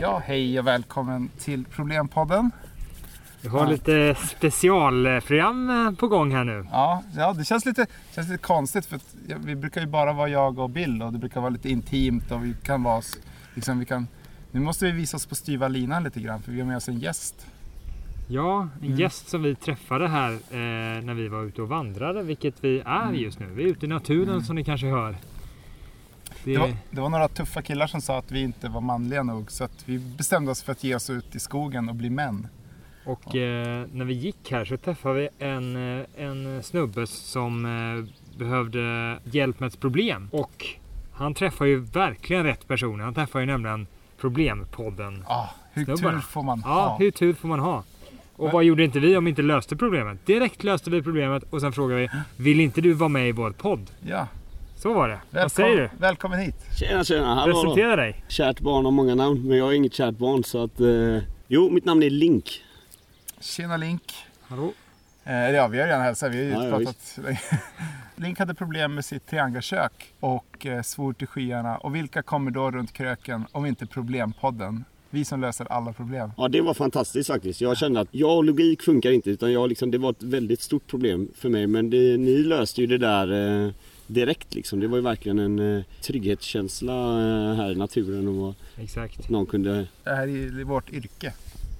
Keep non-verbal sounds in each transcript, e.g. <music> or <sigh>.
Ja, hej och välkommen till Problempodden. Vi har lite specialprogram på gång här nu. Ja, ja det känns lite, känns lite konstigt för vi brukar ju bara vara jag och Bill och det brukar vara lite intimt och vi kan vara liksom, vi kan, nu måste vi visa oss på styva linan lite grann för vi har med oss en gäst. Ja, en Mm. gäst som vi träffade här eh, när vi var ute och vandrade, vilket vi är Mm. just nu. Vi är ute i naturen som ni kanske hör. Det, Det var, det var några tuffa killar som sa att vi inte var manliga nog så att vi bestämde oss för att ge oss ut i skogen och bli män. Och eh, när vi gick här så träffade vi en, eh, en snubbe som eh, behövde hjälp med ett problem. Och han träffar ju verkligen rätt personer. Han träffar ju nämligen Problempodden. Ah, hur Snubbarna. tur får man Ja, ha? hur tur får man ha? Och Men- vad gjorde inte vi om vi inte löste problemet? Direkt löste vi problemet och sen frågade vi Vill inte du vara med i vår podd? Ja, Så var det. Vad välkommen, säger du? välkommen hit. Tjena tjena, hallå hallå. Presentera dig. Kärt barn har många namn men jag är inget kärt barn så att... Eh, jo, mitt namn är Link. Tjena Link. Hallå. Eh, ja, vi har redan hälsat. Vi har ju Ja, ja, pratat. <laughs> Link hade problem med sitt triangelkök och eh, svor till skyarna. Och vilka kommer då runt kröken om inte Problempodden? Vi som löser alla problem. Ja det var fantastiskt faktiskt. Jag kände att jag och logik funkar inte utan jag liksom, det var ett väldigt stort problem för mig. Men det, ni löste ju det där eh, direkt liksom. Det var ju verkligen en eh, trygghetskänsla eh, här i naturen och Exakt. att någon kunde... Det här är vårt yrke.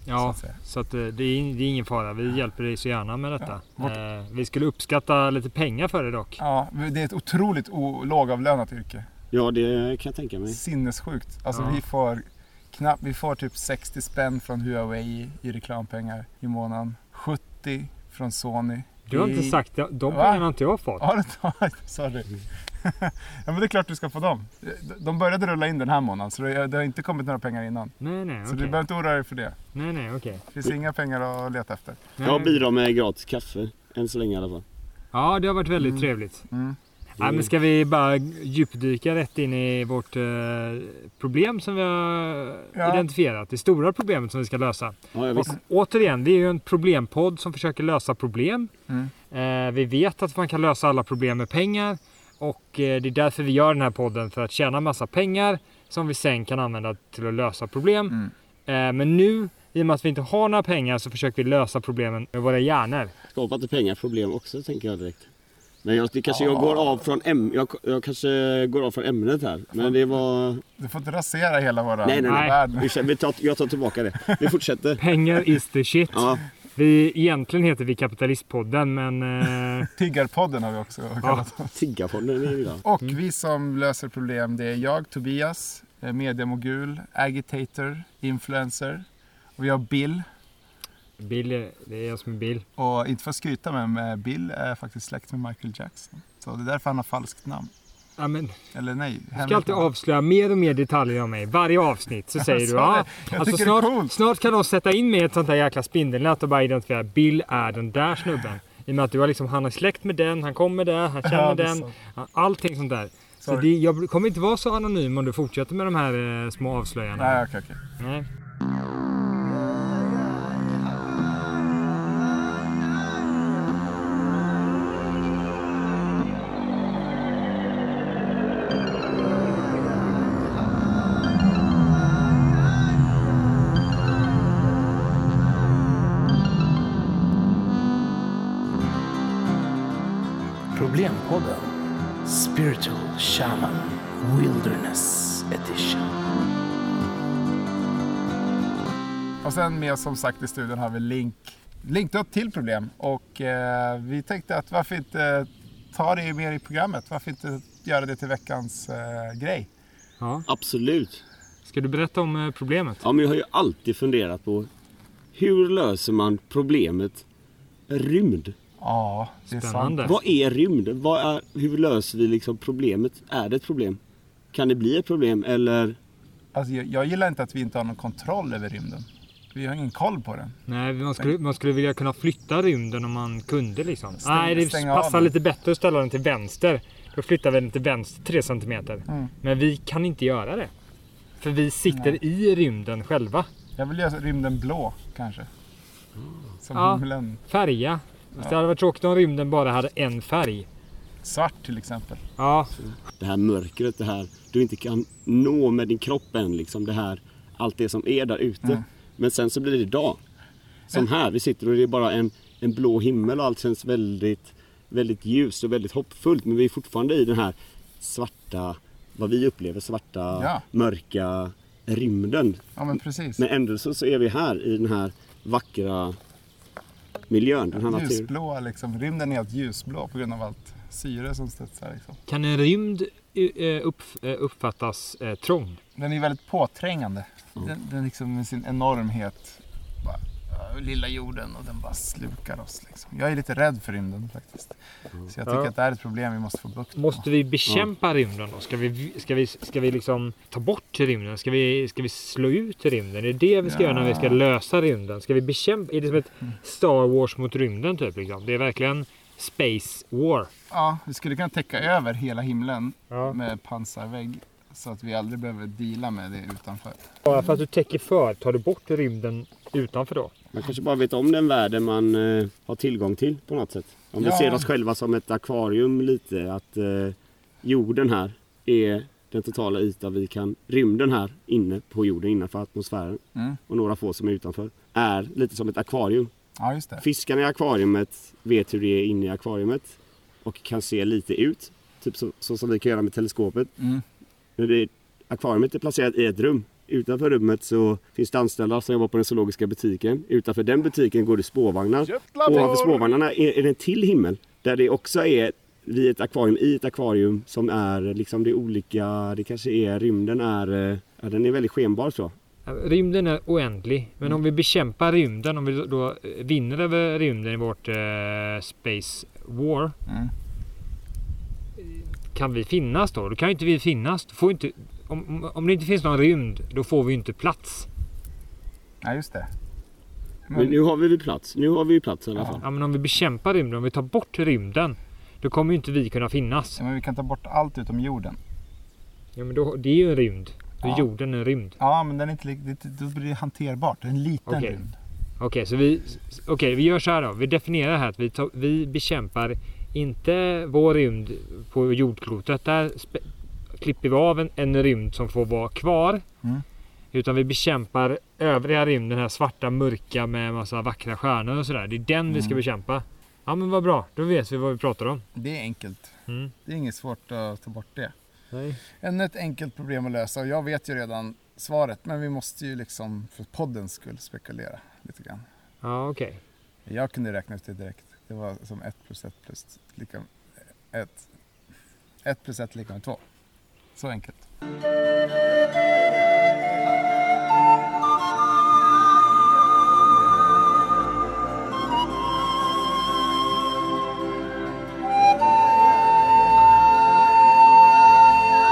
Så Ja, att säga. så att eh, det är, det är ingen fara. Vi hjälper dig så gärna med detta. Ja, Eh, vi skulle uppskatta lite pengar för det dock. Ja, det är ett otroligt lågavlönat yrke. Ja det kan jag tänka mig. Sinnessjukt. Alltså Ja. vi får knappt, vi får typ 60 spänn från Huawei i reklampengar i månaden. 70 från Sony. Du har inte sagt det. De pengarna har inte jag fått. Ja, det tar Sorry. <laughs> ja, men det är klart du ska få dem. De började rulla in den här månaden så det har inte kommit några pengar innan. Nej, nej, Så du okej. behöver inte oroa dig för det. Nej, nej, okej. Det finns inga pengar att leta efter. Jag bidrar med gratis kaffe. Än så länge i alla fall. Ja, det har varit väldigt Mm. trevligt. Mm. Nej, men ska vi bara djupdyka rätt in i vårt eh, problem som vi har Ja. identifierat. Det stora problemet som vi ska lösa. Ja, Och återigen, vi är ju en problempodd som försöker lösa problem. Mm. Eh, vi vet att man kan lösa alla problem med pengar. Och eh, det är därför vi gör den här podden. För att tjäna massa pengar som vi sen kan använda till att lösa problem. Mm. Eh, men nu, i och med att vi inte har några pengar, så försöker vi lösa problemen med våra hjärnor. Skapar inte pengar problem också tänker jag direkt. Men jag, det kanske jag Ja. går av från äm, jag, jag kanske går av från ämnet här. Men det var... Du får inte rasera hela våra Nej, nej, nej. värld. Vi tar, jag tar tillbaka det. Vi fortsätter. Pengar is the shit. Ja, Vi, egentligen heter vi Kapitalistpodden, men eh, <laughs> Tiggarpodden har vi också kallat oss. tiggarfonden är det idag. Och vi som löser problem det är jag, Tobias, eh, mediamogul, agitator, influencer. Och vi har Bill. Bill, det är jag som är Bill. Och inte för att skryta med men Bill är faktiskt släkt med Michael Jackson. Så det är därför han har falskt namn. Ja, men, Eller nej, du ska alltid avslöja mer och mer detaljer om mig. Varje avsnitt så <laughs> säger du sa ja, alltså snart, snart kan de sätta in mig i ett sånt där jäkla spindelnät och bara identifiera Bill är den där snubben. I och med att du har liksom, han är släkt med den, han kommer där, han känner Ja, den. ja, Allting sånt där. Så det, jag kommer inte vara så anonym om du fortsätter med de här eh, små avslöjandena. Nej, okej, okej. Nej. Problempodden Spiritual Shaman Wilderness Edition. Och sen med som sagt i studion har vi Link. Link, du har ett till problem. Och eh, vi tänkte att varför inte ta det mer i programmet? Varför inte göra det till veckans eh, grej? Ja. Absolut. Ska du berätta om eh, problemet? Ja, men jag har ju alltid funderat på hur löser man problemet rymd? Ja, det är Spännande. sant. Vad är rymd? Vad är, hur löser vi liksom problemet? Är det ett problem? Kan det bli ett problem eller? Alltså, jag, jag gillar inte att vi inte har någon kontroll över rymden. Vi har ingen koll på den. Nej, man skulle, man skulle vilja kunna flytta rymden om man kunde liksom. Stäng- Nej, det av passar lite bättre att ställa den till vänster. Då flyttar vi den till vänster 3 cm. Mm. Men vi kan inte göra det. För vi sitter i rymden själva. Jag vill göra rymden blå kanske. Som Ja. himlen. Färga. Det hade varit tråkigt om rymden bara hade en färg. Svart till exempel. Ja, Det här mörkret, det här du inte kan nå med din kropp än liksom. Det här allt det som är där ute. Mm. Men sen så blir det dag. Som här, vi sitter och det är bara en, en blå himmel och allt känns väldigt, väldigt ljust och väldigt hoppfullt. Men vi är fortfarande i den här svarta, vad vi upplever, svarta, Ja. mörka rymden. Ja men precis. Men ändå så, så är vi här i den här vackra miljön. Den här naturen. Ljusblå liksom. Rymden är helt ljusblå på grund av allt syre som studsar. Liksom. Kan en rymd eh, upp, eh, uppfattas eh, trång? Den är väldigt påträngande. Den, den liksom med sin enormhet. Bara, lilla jorden och den bara slukar oss. Liksom. Jag är lite rädd för rymden faktiskt. Så jag tycker Ja. att det är ett problem vi måste få bukt med. Måste vi bekämpa rymden då? Ska vi, ska vi, ska vi liksom ta bort rymden? Ska vi, ska vi slå ut rymden? Är det det vi ska Ja. göra när vi ska lösa rymden? Ska vi bekämpa? Är det som ett Star Wars mot rymden typ? Liksom? Det är verkligen Space War. Ja, vi skulle kunna täcka över hela himlen Ja. med pansarvägg. Så att vi aldrig behöver deala med det utanför. Bara för att du täcker för, tar du bort rymden utanför då? Man kanske bara vet om den världen man eh, har tillgång till på något sätt. Om vi Ja. ser oss själva som ett akvarium lite. Att eh, jorden här är den totala yta vi kan, rymden här inne på jorden innanför atmosfären Mm. och några få som är utanför. Är lite som ett akvarium. Ja, just det. Fiskarna i akvariumet vet hur det är inne i akvariumet och kan se lite ut. Typ så, så som vi kan göra med teleskopet. Mm. Men det, akvariet är placerat i ett rum. Utanför rummet så finns det anställda som jobbar på den zoologiska butiken. Utanför den butiken går det spårvagnar. Ovanför spårvagnarna är, är det en till himmel. Där det också är vid ett akvarium i ett akvarium som är liksom det olika. Det kanske är rymden är, eh, ja, den är väldigt skenbar så. Rymden är oändlig, men om vi bekämpar rymden, om vi då vinner över rymden i vårt eh, Space War, Mm. kan vi finnas då? Då kan ju inte vi finnas. Då får inte, om, om- det inte finns någon rymd, då får vi inte plats. Ja, just det. Men nu har vi väl plats. Nu har vi ju plats i alla fall. Ja, men om vi bekämpar rymden, om vi tar bort rymden, då kommer ju inte vi kunna finnas. Ja, men vi kan ta bort allt utom jorden. Ja, men då, det är ju en rymd. Då är Ja. jorden en rymd. Ja, men den är inte, då blir det hanterbart. Det är en liten Okej. rymd. Okej, så vi, okej, vi gör så här då. Vi definierar här att vi, tar, vi bekämpar inte vår rymd på jordklotet. Där klipper vi av en, en rymd som får vara kvar. Mm. Utan vi bekämpar övriga rymden, den här svarta mörka med massa vackra stjärnor och sådär. Det är den vi ska Mm. bekämpa. Ja men vad bra, då vet vi vad vi pratar om. Det är enkelt. Mm. Det är inget svårt att ta bort det. Nej. Ännu ett enkelt problem att lösa och jag vet ju redan svaret. Men vi måste ju liksom för poddens skull spekulera lite grann. Ja okej. Jag kunde räkna ut det direkt. Det var som 1 plus 1 plus lika 1. 1 plus 1 lika med 2. Så enkelt.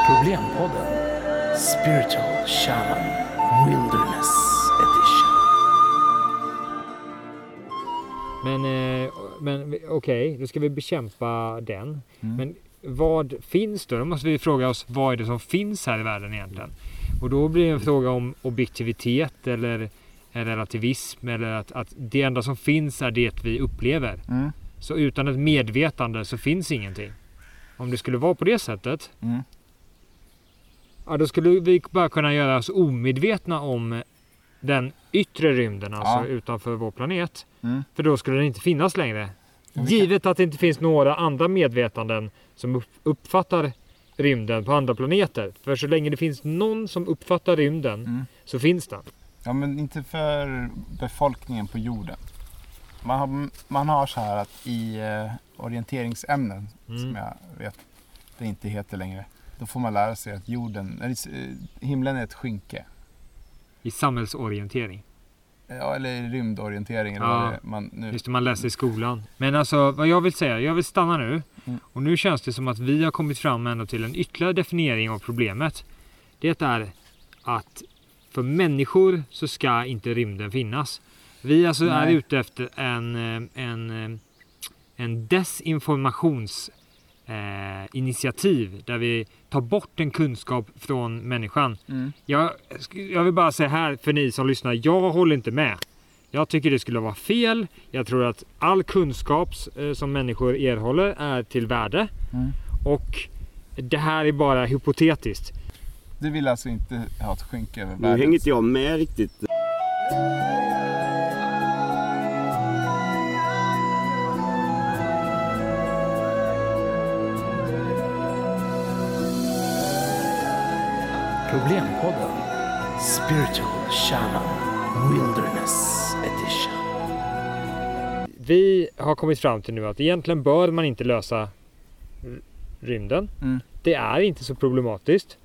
Problempodden Spiritual Shaman Wilderness Edition. Men, eh, men okej, då ska vi bekämpa den. Mm. Men vad finns då? Då måste vi fråga oss vad är det som finns här i världen egentligen? Och då blir det en fråga om objektivitet eller relativism eller att, att det enda som finns är det vi upplever. Mm. Så utan ett medvetande så finns ingenting. Om det skulle vara på det sättet, Mm. ja då skulle vi bara kunna göra oss omedvetna om den yttre rymden, alltså Ja. utanför vår planet. Mm. För då skulle den inte finnas längre. Givet att det inte finns några andra medvetanden som upp- uppfattar rymden på andra planeter. För så länge det finns någon som uppfattar rymden Mm. så finns den. Ja, men inte för befolkningen på jorden. Man har, man har så här att i eh, orienteringsämnen, Mm. som jag vet det inte heter längre, då får man lära sig att jorden, eller, eh, himlen är ett skynke. I samhällsorientering. Ja, eller rymdorientering eller Ja. är man nu... Just det, man läser i skolan. Men alltså vad jag vill säga, jag vill stanna nu. Mm. Och nu känns det som att vi har kommit fram ändå till en ytterligare definiering av problemet. Det är att för människor så ska inte rymden finnas. Vi alltså är Nej. ute efter en, eh, en, eh, en desinformations eh, initiativ där vi tar bort en kunskap från människan. Mm. Jag, jag vill bara säga här för ni som lyssnar, jag håller inte med. Jag tycker det skulle vara fel. Jag tror att all kunskap eh, som människor erhåller är till värde. Mm. Och det här är bara hypotetiskt. Du vill alltså inte ha ett skynke över Nu världen? hänger inte jag med riktigt. Problempodden Spiritual Shaman Wilderness Edition. Vi har kommit fram till nu att egentligen bör man inte lösa rymden. Mm. Det är inte så problematiskt.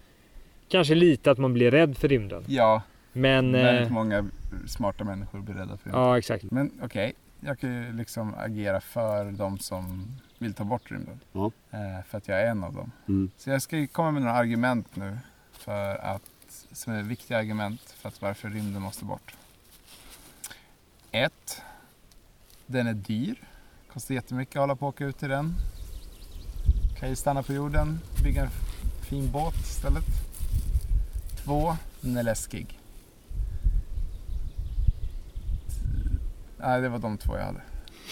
Kanske lite att man blir rädd för rymden. Ja, Men... väldigt Eh, många smarta människor blir rädda för det. ja, exakt. Men okej, jag kan ju liksom agera för de som vill ta bort rymden. Ja. Eh, för att jag är en av dem. Mm. Så jag ska komma med några argument nu för att, som är viktiga argument för att varför rymden måste bort. Ett, Den är dyr. Kostar jättemycket att hålla på och åka ut i den. Kan ju stanna på jorden, bygga en fin båt istället. Två, Den är läskig. Nej, det var de två jag hade.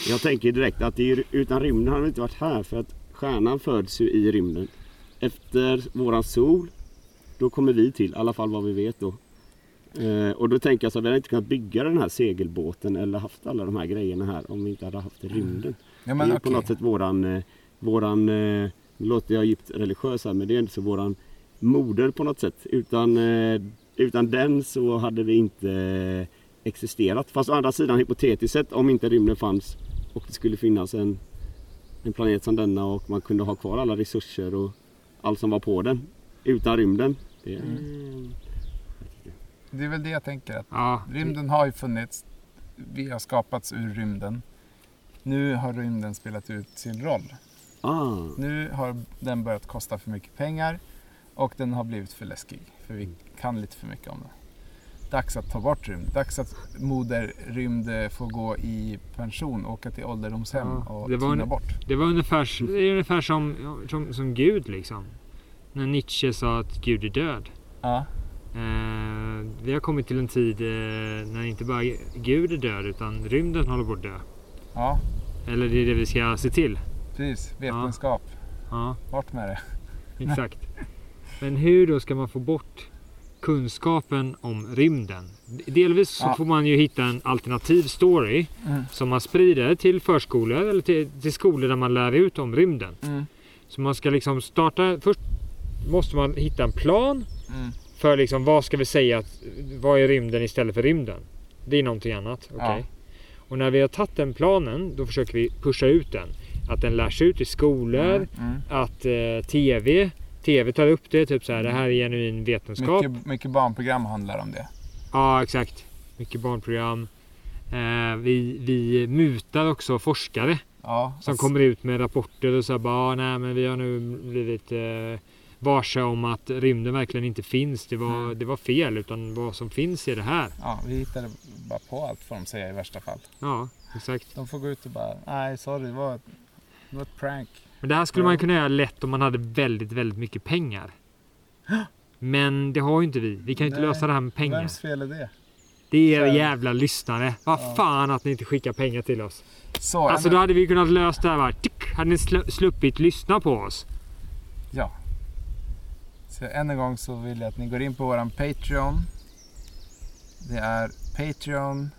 Jag tänker direkt att det är, utan rymden hade vi inte varit här för att stjärnan föds ju i rymden. Efter våran sol, då kommer vi till, i alla fall vad vi vet då. Eh, och då tänker jag så att vi hade inte kunnat bygga den här segelbåten eller haft alla de här grejerna här om vi inte hade haft rymden. Ja, det är på okej. något sätt våran, eh, våran eh, nu låter jag djupt religiös här men det är inte så våran moder på något sätt. Utan, eh, utan den så hade det inte existerat. Fast å andra sidan hypotetiskt sett om inte rymden fanns och det skulle finnas en, en planet som denna och man kunde ha kvar alla resurser och allt som var på den. Utan rymden. Det, Mm. Det är väl det jag tänker. Att Ja, rymden har ju funnits. Vi har skapats ur rymden. Nu har rymden spelat ut sin roll. ah, Nu har den börjat kosta för mycket pengar och den har blivit för läskig. För vi kan lite för mycket om den. Dags att ta bort rymd. Dags att moder rymd får gå i pension, åka till ålderdomshem Ja, och tyna bort. det var ungefär, det är ungefär som, som, som Gud liksom. När Nietzsche sa att Gud är död. Ja, Eh, vi har kommit till en tid eh, när inte bara Gud är död utan rymden håller på att dö. ja, Eller det är det vi ska se till. precis. Vetenskap. Ja, Bort med det. <laughs> exakt. Men hur då ska man få bort kunskapen om rymden? Delvis så Ja. får man ju hitta en alternativ story Mm. som man sprider till förskolor eller till, till skolor där man lär ut om rymden. Mm. Så man ska liksom starta, först måste man hitta en plan Mm. för liksom vad ska vi säga, att, vad är rymden istället för rymden? Det är någonting annat. okej? Och när vi har tagit den planen då försöker vi pusha ut den. Att den lärs ut i skolor, Mm. Mm. att eh, TV, TV tar upp det, typ så här, det här är genuin vetenskap. Mycket, mycket barnprogram handlar om det. Ja, exakt. Mycket barnprogram. Eh, vi, vi mutar också forskare Ja, som alltså- kommer ut med rapporter och så här, bara, "Ah, nej men vi har nu blivit eh, varse om att rymden verkligen inte finns. Det var, Mm. det var fel, utan vad som finns är det här. Ja, vi hittade bara på allt får de säga i värsta fall. Ja, exakt. De får gå ut och bara, nej sorry, det var, det var ett prank. Men det här skulle man kunna göra lätt om man hade väldigt, väldigt mycket pengar. <gasps> Men det har ju inte vi. Vi kan ju inte Nej, lösa det här med pengar. Vems fel är det? Det är er jävla lyssnare. Vad Ja. fan att ni inte skickar pengar till oss. Så, Alltså men- då hade vi kunnat lösa det här bara. Hade ni sl- sluppit lyssna på oss. Ja. Så än en gång så vill jag att ni går in på våran Patreon. Det är Patreon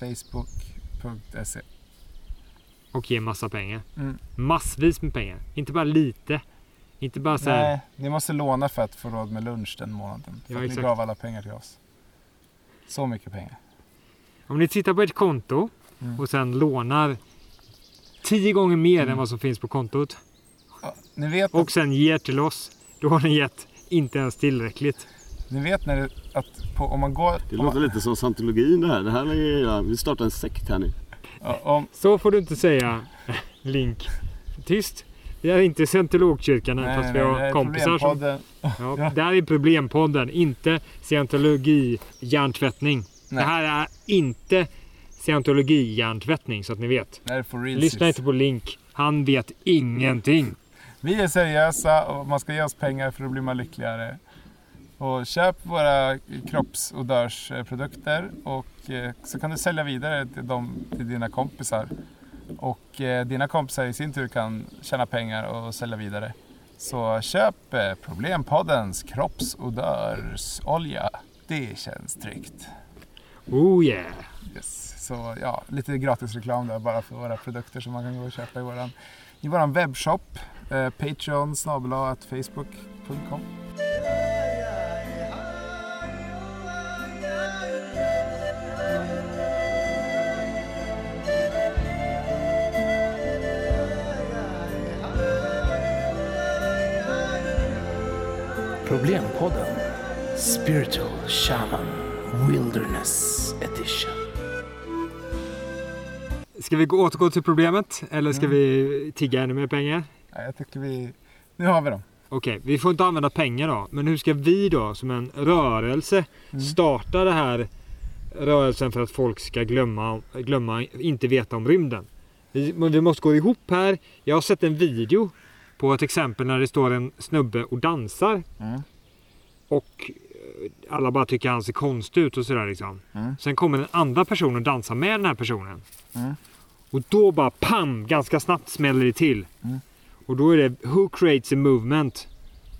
facebook.se. Och ge massa pengar. Mm. Massvis med pengar. Inte bara lite. Inte bara så här. Nej, ni måste låna för att få råd med lunch den månaden. För Ja, att ni gav alla pengar till oss. Så mycket pengar. Om ni tittar på ett konto Mm. och sen lånar tio gånger mer Mm. än vad som finns på kontot. Ja, Och sen ger till oss. Då har ni gett inte ens tillräckligt. ni vet när det, att på, om man går... det låter lite som scientologin det här. Det här är, ja, vi startar en sekt här nu. ja, om, Så får du inte säga <laughs> Link. Tyst. Vi är inte scientologkyrkan nej, fast vi nej, det har är kompisar som... Problempodden. Ja, där är problempodden. Inte scientologi hjärntvättning. Det Nej. här är inte scientologi hjärntvättning så att ni vet. Det här real Lyssna inte på Link. Han vet ingenting. Vi är seriösa och man ska ge oss pengar för att bli man lyckligare. Och köp våra kroppsodörsprodukter och eh, så kan du sälja vidare till, dem, till dina kompisar. Och eh, dina kompisar i sin tur kan tjäna pengar och sälja vidare. Så köp eh, Problempoddens kroppsodörsolja. Det känns tryggt. Oh yeah! Yes. Så ja, lite gratis reklam där bara för våra produkter som man kan gå och köpa i våran, i våran webbshop. Eh, Patreon snabel facebook.com. Problempodden Spiritual Shaman Wilderness Edition. Ska vi gå, återgå till problemet eller ska vi tigga ännu mer pengar? Ja, jag tycker vi... Nu har vi dem. Okej, vi får inte använda pengar då. Men hur ska vi då som en rörelse starta det här rörelsen för att folk ska glömma, glömma inte veta om rymden? Vi, vi måste gå ihop här. Jag har sett en video på ett exempel när det står en snubbe och dansar. Mm. Och eh, alla bara tycker han ser konstig ut och sådär liksom. Mm. Sen kommer en andra person och dansar med den här personen. Mm. Och då bara pam! Ganska snabbt smäller det till. Och då är det Who creates a movement?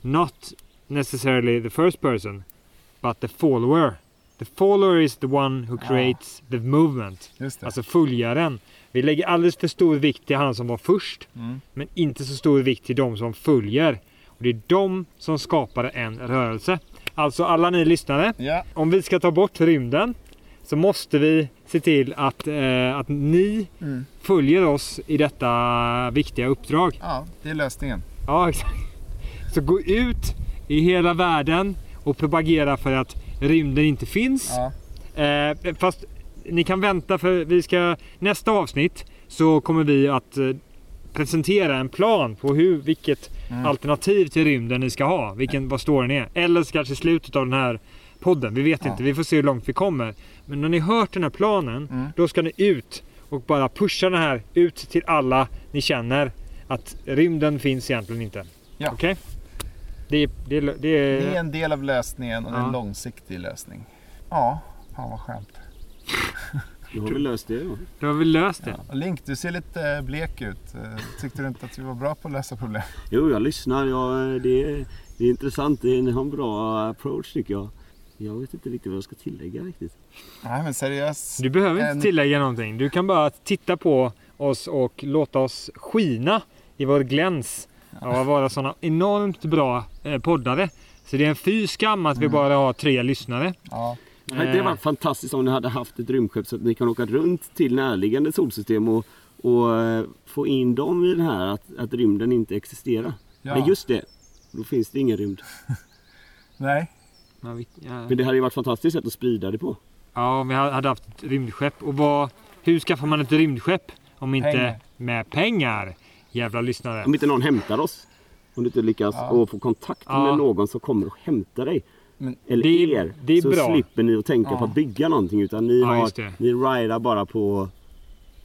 Not necessarily the first person. But the follower. The follower is the one who Ja. creates the movement. Alltså följaren. Vi lägger alldeles för stor vikt till han som var först. Mm. Men inte så stor vikt till de som följer. Och det är de som skapar en rörelse. Alltså alla ni lyssnare. Ja. Om vi ska ta bort rymden så måste vi se till att, eh, att ni Mm. Följer oss i detta viktiga uppdrag. ja, det är lösningen. Ja, exakt. Så gå ut i hela världen och propagera för att rymden inte finns. Ja. Eh, fast ni kan vänta för vi ska nästa avsnitt så kommer vi att eh, presentera en plan på hur, vilket Mm. alternativ till rymden ni ska ha. Vilken, vad storyn är. Eller så kanske slutet av den här podden. Vi vet Ja. inte. Vi får se hur långt vi kommer. Men när ni hört den här planen Mm. då ska ni ut och bara pusha den här ut till alla ni känner att rymden finns egentligen inte. Ja. Okej? Det, är- det, är- det, Det är... en del av lösningen och det är Ja. en långsiktig lösning. Ja, fan vad skönt. <laughs> Då har vi löst det då. Då har vi löst det. Ja. Link, du ser lite blek ut. Eh, Tyckte du inte att vi var bra på att lösa problem? Jo, jag lyssnar. Jag, det, är, det är intressant. Det ni har en bra approach tycker jag. Jag vet inte riktigt vad jag ska tillägga riktigt. Nej men seriöst. Du behöver inte En- tillägga någonting. Du kan bara titta på oss och låta oss skina i vår gläns av att vara sådana enormt bra eh, poddare. Så det är en fy skam att vi bara har tre lyssnare. Ja. Det hade Eh. varit fantastiskt om ni hade haft ett rymdskepp så att ni kan åka runt till närliggande solsystem och, och eh, få in dem i det här att, att rymden inte existerar. Ja. Men just det, då finns det ingen rymd. <laughs> Nej. Men vi- ja. Men det hade ju varit fantastiskt sätt att sprida det på. Ja, om vi hade haft ett rymdskepp. Och vad, hur skaffar man ett rymdskepp? Om inte Pengar. med pengar. Jävla lyssnare. Om inte någon hämtar oss. Om du inte lyckas Ja. få kontakt Ja. med någon som kommer och hämtar dig. Men Eller Det är- er. det är så bra. slipper ni att tänka Ja. på att bygga någonting. Utan ni, Ja, har, ni rider bara på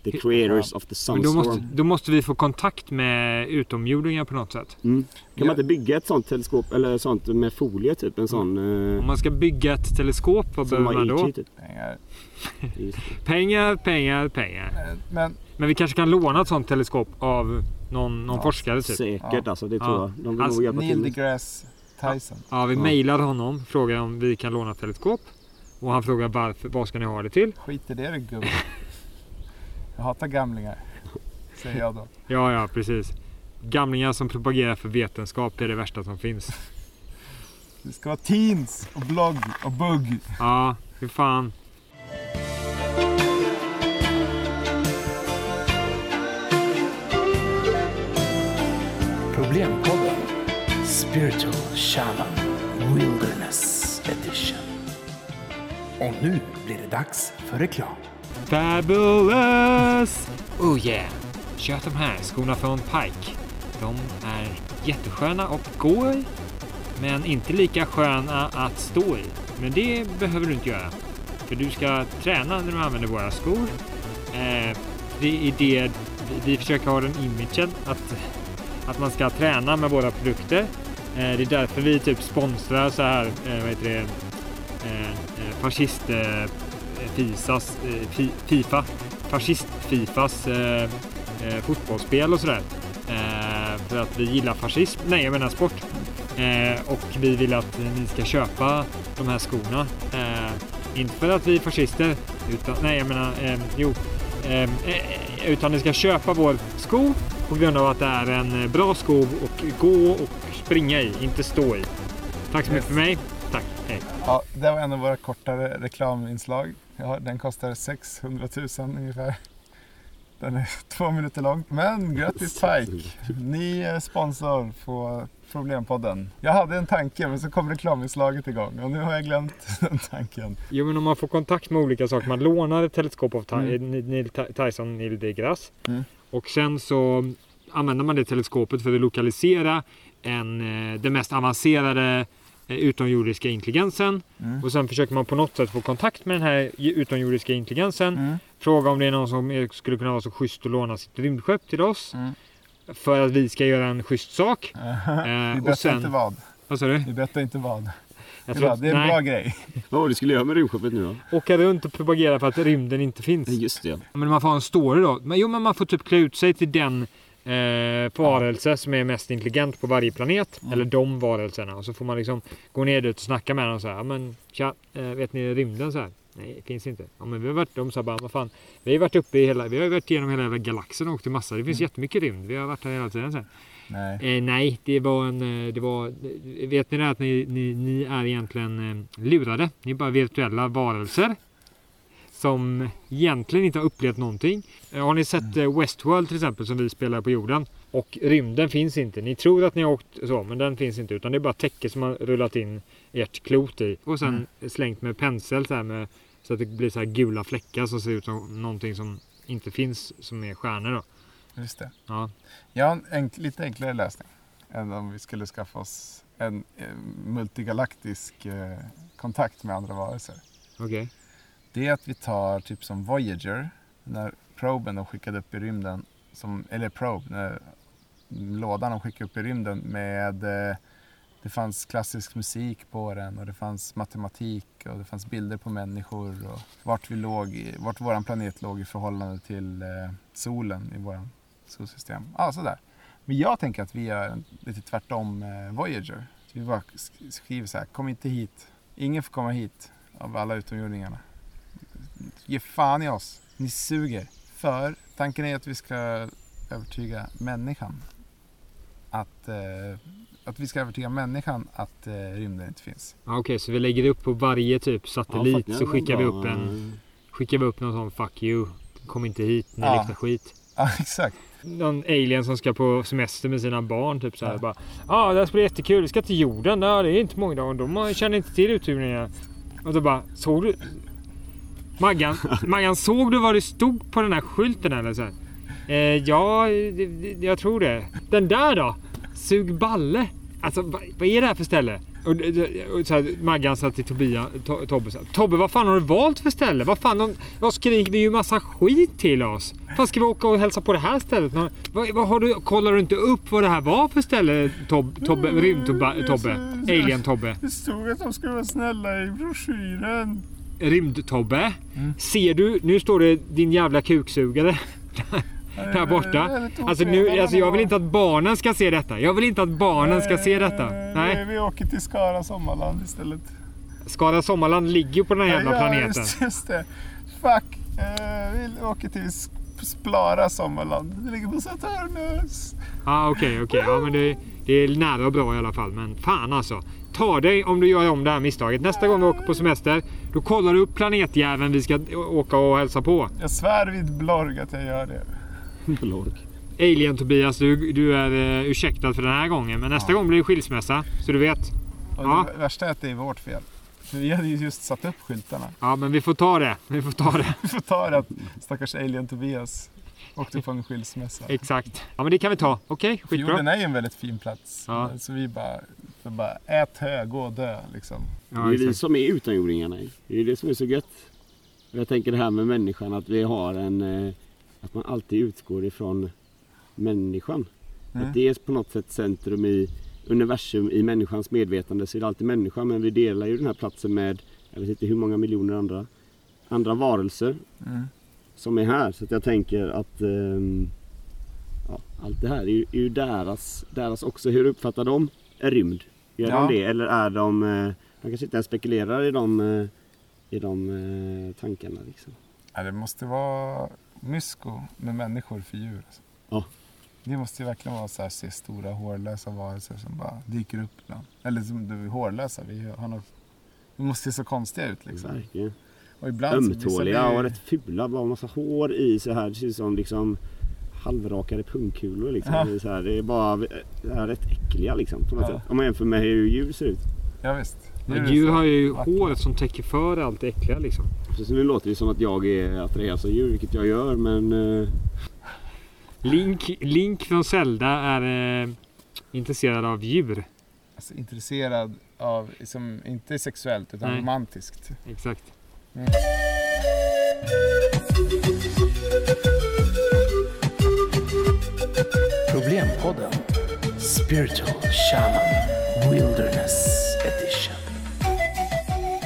the creators of the Men då sunstorm. måste, då måste vi få kontakt med utomjordingar på något sätt. Mm. Kan Ja. man inte bygga ett sånt teleskop eller sånt med folie typ? En sån... eh, Om man ska bygga ett teleskop, vad som behöver man då? Typ. pengar. <laughs> Pengar, pengar, pengar. Eh, Men Men vi kanske kan låna ett sånt teleskop av någon, någon Ja, forskare typ. Säkert Ja. alltså, det Ja. tror jag. De vill Alltså, nog hjälpa Neil till. deGrasse Tyson. Ja, vi Ja. mejlar honom, frågar om vi kan låna ett teleskop. Och han frågar varför, vad ska ni ha det till? Skit i det du gubbe. <laughs> Jag hatar gamlingar. Säger jag då. Ja, ja, precis. Gamlingar som propagerar för vetenskap, det är det värsta som finns. Det ska vara teens och blogg och bugg. Ja, hur fan. Problempodden Spiritual Shaman Wilderness Edition. Och nu blir det dags för reklam. Fabulous! Oh yeah! Köp de här skorna från Pike. De är jättesköna att gå i, men inte lika sköna att stå i. Men det behöver du inte göra. För du ska träna när du använder våra skor. Eh, det är det vi försöker ha den imagen att, att man ska träna med våra produkter. Eh, det är därför vi typ sponsrar så här, eh, vad heter det, eh, fascist eh, Fisas, eh, fi, Fifa, fascist-Fifas eh, eh, fotbollsspel och sådär. För att vi gillar fascism. Nej, jag menar sport. Och vi vill att ni ska köpa de här skorna. Inte för att vi är fascister, utan nej, jag menar, jo, utan ni ska köpa vår sko på grund av att det är en bra sko och gå och springa i, inte stå i. Tack så mycket för mig. Tack, hej. Ja, det var en av våra kortare reklaminslag. Ja, den kostar 600 000 ungefär. Den är <laughs> två minuter lång. Men grattis Pike! Ni är sponsor på Problempodden. Jag hade en tanke men så kom reklaminslaget igång och nu har jag glömt <laughs> den tanken. Jo, men om man får kontakt med olika saker. Man lånar ett teleskop av Mm. Neil Neil Ty- Tyson Neil deGrasse. Mm. Och sen så använder man det teleskopet för att lokalisera en, eh, den mest avancerade utomjordiska intelligensen. Mm. Och sen försöker man på något sätt få kontakt med den här utomjordiska intelligensen. Mm. Fråga om det är någon som skulle kunna vara så schysst att låna sitt rymdskepp till oss. Mm. För att vi ska göra en schysst sak. <laughs> Vi Eh, och berättar sen... inte vad. Vad sa du? Vi berättar inte vad. Jag Det, tror att- det är en nej, bra grej. <laughs> Vad var det du skulle göra med rymdskeppet nu då? Åka runt och propagera för att rymden inte finns. Just det. Men man får ha en story då. Men, jo, men man får typ klä ut sig till den eh, varelse som är mest intelligent på varje planet. Mm. Eller de varelserna. Och så får man liksom gå ner dit och snacka med dem och säga. Ja men tja, eh, vet ni rymden så här? Nej, det finns inte. Ja men vi har varit, de sa bara, vad fan. Vi har varit uppe i hela, vi har varit igenom hela galaxen och åkt till massa. Det finns jättemycket rymd. Vi har varit här hela tiden så här. Nej. Eh, nej, det var en, eh, det var, vet ni det att ni, ni, ni är egentligen eh, lurade? Ni är bara virtuella varelser. Som egentligen inte har upplevt någonting. Eh, har ni sett eh, Westworld till exempel som vi spelar på jorden? Och rymden finns inte. Ni tror att ni har åkt så, men den finns inte. Utan det är bara täcke som har rullat in ert klot i. Och sen slängt med pensel så här med så att det blir så här gula fläckar som ser ut som någonting som inte finns som är stjärnor då. Just det. Ja. Jag har en enk, lite enklare lösning. Än om vi skulle skaffa oss en eh, multigalaktisk eh, kontakt med andra varelser. Okej. Det är att vi tar typ som Voyager. Den där proben de skickade upp i rymden. Som, eller probe, när, lådan de skickade upp i rymden med eh, det fanns klassisk musik på den och det fanns matematik och det fanns bilder på människor och vart vi låg, i- vart våran planet låg i förhållande till eh, solen i våran solsystem. Ja, sådär. Men jag tänker att vi gör lite tvärtom eh, Voyager. Vi bara skriver så här, kom inte hit. Ingen får komma hit av alla utomjordingarna. Ge fan i oss. Ni suger. För tanken är att vi ska övertyga människan att, eh, att vi ska övertyga människan att eh, rymden inte finns. Ja, Okej, så vi lägger upp på varje typ satellit jag. så skickar vi upp en skickar vi upp någon sån fuck you. Kom inte hit, ni Ja. luktar skit. Ja, <laughs> exakt. Någon alien som ska på semester med sina barn typ så här Ja. bara. Ja, ah, det här ska bli jättekul. Vi ska till jorden. Ja, det är inte många dagar. De känner inte till utomjordingarna. Och då bara, såg du? Maggan, Maggan, såg du vad det stod på den här skylten eller så? Eh, ja, jag tror det. Den där då? Sug balle. Alltså vad, vad är det här för ställe? Och, och, och så här, Maggan sa till Tobia, to, Tobbe så här, Tobbe vad fan har du valt för ställe? Vad fan, de, de skriker ju massa skit till oss. Fan ska vi åka och hälsa på det här stället? Nå- Vad, vad har du, kollar du inte upp vad det här var för ställe Tob, Tobbe, rymd-Tobbe, Tobbe? Alien-Tobbe? Det stod att de skulle vara snälla i broschyren. Rymd-Tobbe? Ser du? Nu står det din jävla kuksugare. <laughs> Där borta. Alltså, nu, alltså jag vill inte att barnen ska se detta. Jag vill inte att barnen ska se detta. Nej. Vi åker till Skara Sommarland istället. Skara Sommarland ligger ju på den här jävla ja, planeten. Just, just det. Fuck. Eh, vi åker till Splara Sommarland. Det ligger på Saturnus. Ja okej okej. Ja men det, det är nära och bra i alla fall. Men fan alltså. Ta dig om du gör om det här misstaget. Nästa gång vi åker på semester. Då kollar du upp planetjäveln vi ska åka och hälsa på. Jag svär vid Blorg att jag gör det. <laughs> Blork. Alien Tobias, du, du är uh, ursäktad för den här gången. Men nästa gång blir det skilsmässa. Så du vet. Och Ja. Det värsta är att det är vårt fel. För vi hade ju just satt upp skyltarna. Ja men vi får ta det. Vi får ta det. <laughs> Vi får ta det att stackars Alien Tobias åkte på en skilsmässa. Exakt. Ja men det kan vi ta. Okej, jorden skitbra. är ju en väldigt fin plats. Ja. Så vi bara, så bara ät hö, gå och dö liksom. Det Ja, är ju vi som är utomjordingarna. Det är det som är så gött. Och Jag tänker det här med människan att vi har en... eh, Att man alltid utgår ifrån människan. Mm. Att det är på något sätt centrum i universum, i människans medvetande så är det alltid människan. Men vi delar ju den här platsen med, jag vet inte hur många miljoner andra, andra varelser Mm. Som är här. Så att jag tänker att, ehm, ja, allt det här är ju, är ju deras, deras också. Hur uppfattar de rymd? Gör Ja. de det eller är de, eh, de kanske inte ens spekulerar i de, eh, i de eh, tankarna liksom. Ja, det måste vara mysko med människor för djur. Alltså. Ja. Det måste ju verkligen vara så här, se stora hårlösa varelser som bara dyker upp ibland. Eller som du är hårlösa. Vi har något, de måste se så konstiga ut liksom. Verkligen. Och ibland Ömtåliga blir- och rätt fula. Bara massa hår i så här. Det ser ut som liksom halvrakade pungkulor liksom. Ja. Det, är så här, det är bara det är rätt äckliga liksom på något Ja. sätt. Om man jämför med hur djur ser ut. Ja, visst. Men det djur har ju hår som täcker för allt det äckliga liksom. Så nu låter det som att jag är attraherad av djur, vilket jag gör. Men eh, Link, Link från Zelda är eh, intresserad av djur. Alltså, intresserad av, som, inte sexuellt utan Nej. romantiskt. Exakt. Problempodden Spiritual Shaman Wilderness Edition.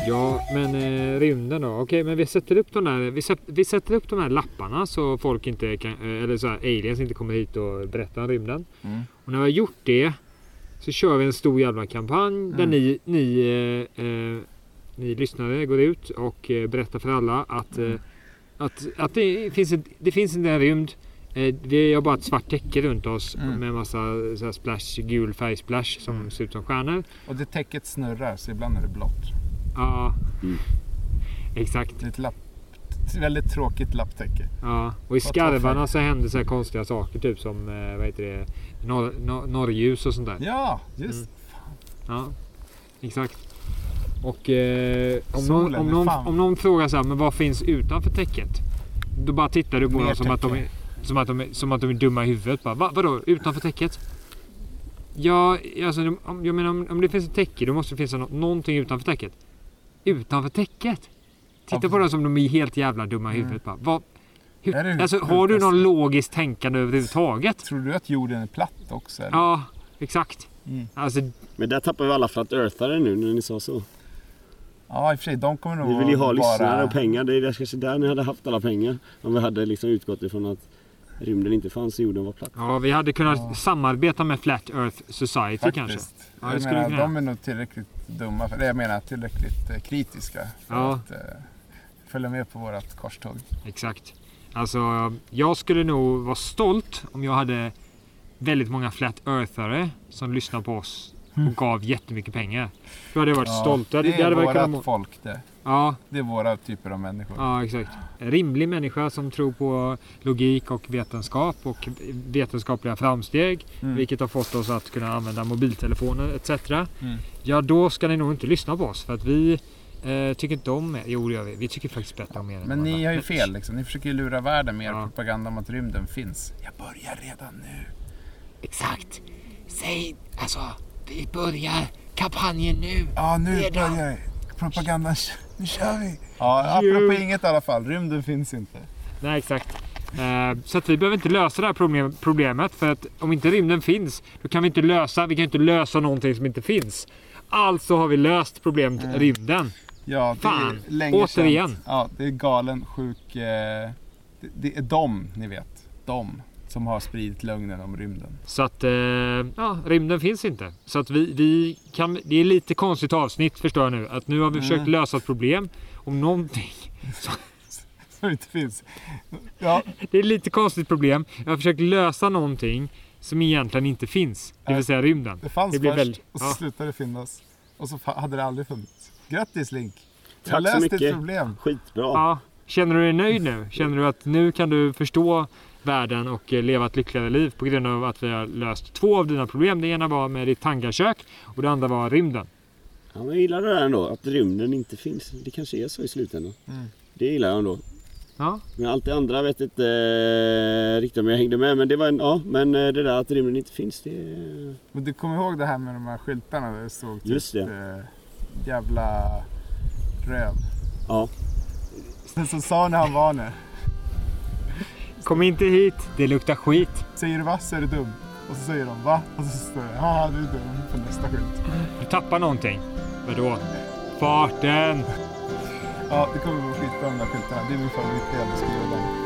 Ja, men eh, rymden då? Okej, men vi sätter upp de där. Vi, sätt, vi sätter upp de här lapparna så folk inte kan, eh, eller så här, aliens inte kommer hit och berättar om rymden. Mm. Och när vi har gjort det så kör vi en stor jävla kampanj där Mm. ni, ni, eh, eh, ni lyssnare går ut och eh, berättar för alla att, eh, att, att det, finns ett, det finns en rymd. Eh, vi har bara ett svart täcke runt oss Mm. med massa så här splash, gul färgsplash som Mm. ser ut som stjärnor. Och det täcket snurrar så ibland är det blått. Ja, Mm. exakt. Det är ett, lapp, väldigt tråkigt lapptäcke. Ja, och i tar skarvarna så händer så här konstiga saker typ som vad heter det, norr, norr, norrljus och sånt där. Ja, just Mm. Ja, exakt. Och eh, om, någon, om, någon, om någon frågar så här, men vad finns utanför täcket? Då bara tittar du på Mer dem som att, de är, som, att de är, som att de är dumma i huvudet. Bara, Va, vadå, utanför täcket? Ja, alltså, om, jag menar om, om det finns ett täcke då måste det finnas nå- någonting utanför täcket. Utanför täcket? Titta Ja, på dem som de är helt jävla dumma i Mm. huvudet. Bara, vad, hur, Är det alltså, har du någon logiskt tänkande överhuvudtaget? Tror du att jorden är platt också? Eller? Ja, exakt. Mm. Alltså, Men där tappar vi alla flat earthare nu när ni sa så. Ja, i och för sig. De kommer nog Vi vill ju ha vara... lyssnare och pengar. Det är kanske där ni hade haft alla pengar. Om vi hade liksom utgått ifrån att rymden inte fanns och jorden var platt. Ja, vi hade kunnat Ja. samarbeta med Flat Earth Society kanske. Faktiskt. Ja, det jag skulle menar, kunna de är nog tillräckligt dumma, för, eller jag menar tillräckligt eh, kritiska för Ja. att eh, följa med på vårat korståg. Exakt. Alltså, jag skulle nog vara stolt om jag hade väldigt många Flat Earthare som lyssnar på oss och gav jättemycket pengar. Då hade jag varit stolt. Det, det är vårat må- folk det. Ja, Det är våra typer av människor. ja, exakt. En rimlig människa som tror på logik och vetenskap och vetenskapliga framsteg. Mm. Vilket har fått oss att kunna använda mobiltelefoner etc. Mm. Ja, då ska ni nog inte lyssna på oss. För att vi eh, tycker inte om er. Jo, det gör vi. Vi tycker faktiskt bättre om er. Men ni andra. har ju fel liksom. Ni försöker ju lura världen med er Ja. propaganda om att rymden finns. Jag börjar redan nu. Exakt. Säg, alltså, vi börjar kampanjen nu. Ja, nu Redan. börjar propagandan. Nu kör vi! Ja, apropå inget i alla fall. Rymden finns inte. Nej, exakt. Eh, så att vi behöver inte lösa det här problem, problemet. För att om inte rymden finns, då kan vi inte lösa, vi kan inte lösa någonting som inte finns. Alltså har vi löst problemet Mm. rymden. Ja, det Fan, är länge återigen. Känt. Ja, det är galen, sjuk... Eh, det, det är de, ni vet. De som har spridit lögnen om rymden. Så att, eh, ja, rymden finns inte. Så att vi, vi kan, det är lite konstigt avsnitt förstår jag nu. Att nu har vi Mm. försökt lösa ett problem om någonting. <laughs> Som inte finns. Ja, Det är lite konstigt problem. Jag har försökt lösa någonting som egentligen inte finns. Det vill säga rymden. det fanns Det först väldigt- och så ja. slutade det finnas. Och så hade det aldrig funnits. Grattis Link! Jag har Tack så löst ditt mycket. problem. Skitbra. Ja, känner du dig nöjd nu? Känner du att nu kan du förstå världen och eh, leva ett lyckligare liv på grund av att vi har löst två av dina problem. Det ena var med ditt tangakök och det andra var rymden. Ja, men jag gillar det där ändå, att rymden inte finns. Det kanske är så i slutändan. Mm. Det gillar jag ändå. Ja, Men allt det andra vet inte eh, riktigt om jag hängde med. Men det var en, ja, men eh, det där att rymden inte finns, det. Men du kommer ihåg det här med de här skyltarna där det stod typ, Just det. Eh, jävla röv. Ja. Sen så sa när han var nu. Kom inte hit, det luktar skit. Säger du va så är du dum. Och så säger de va? Och så står det haha du är dum på nästa skylt. Du tappar någonting. Vadå? Farten! Ja det kommer vara skitbra de där skyltarna. Det är min favoritdel att skriva dem.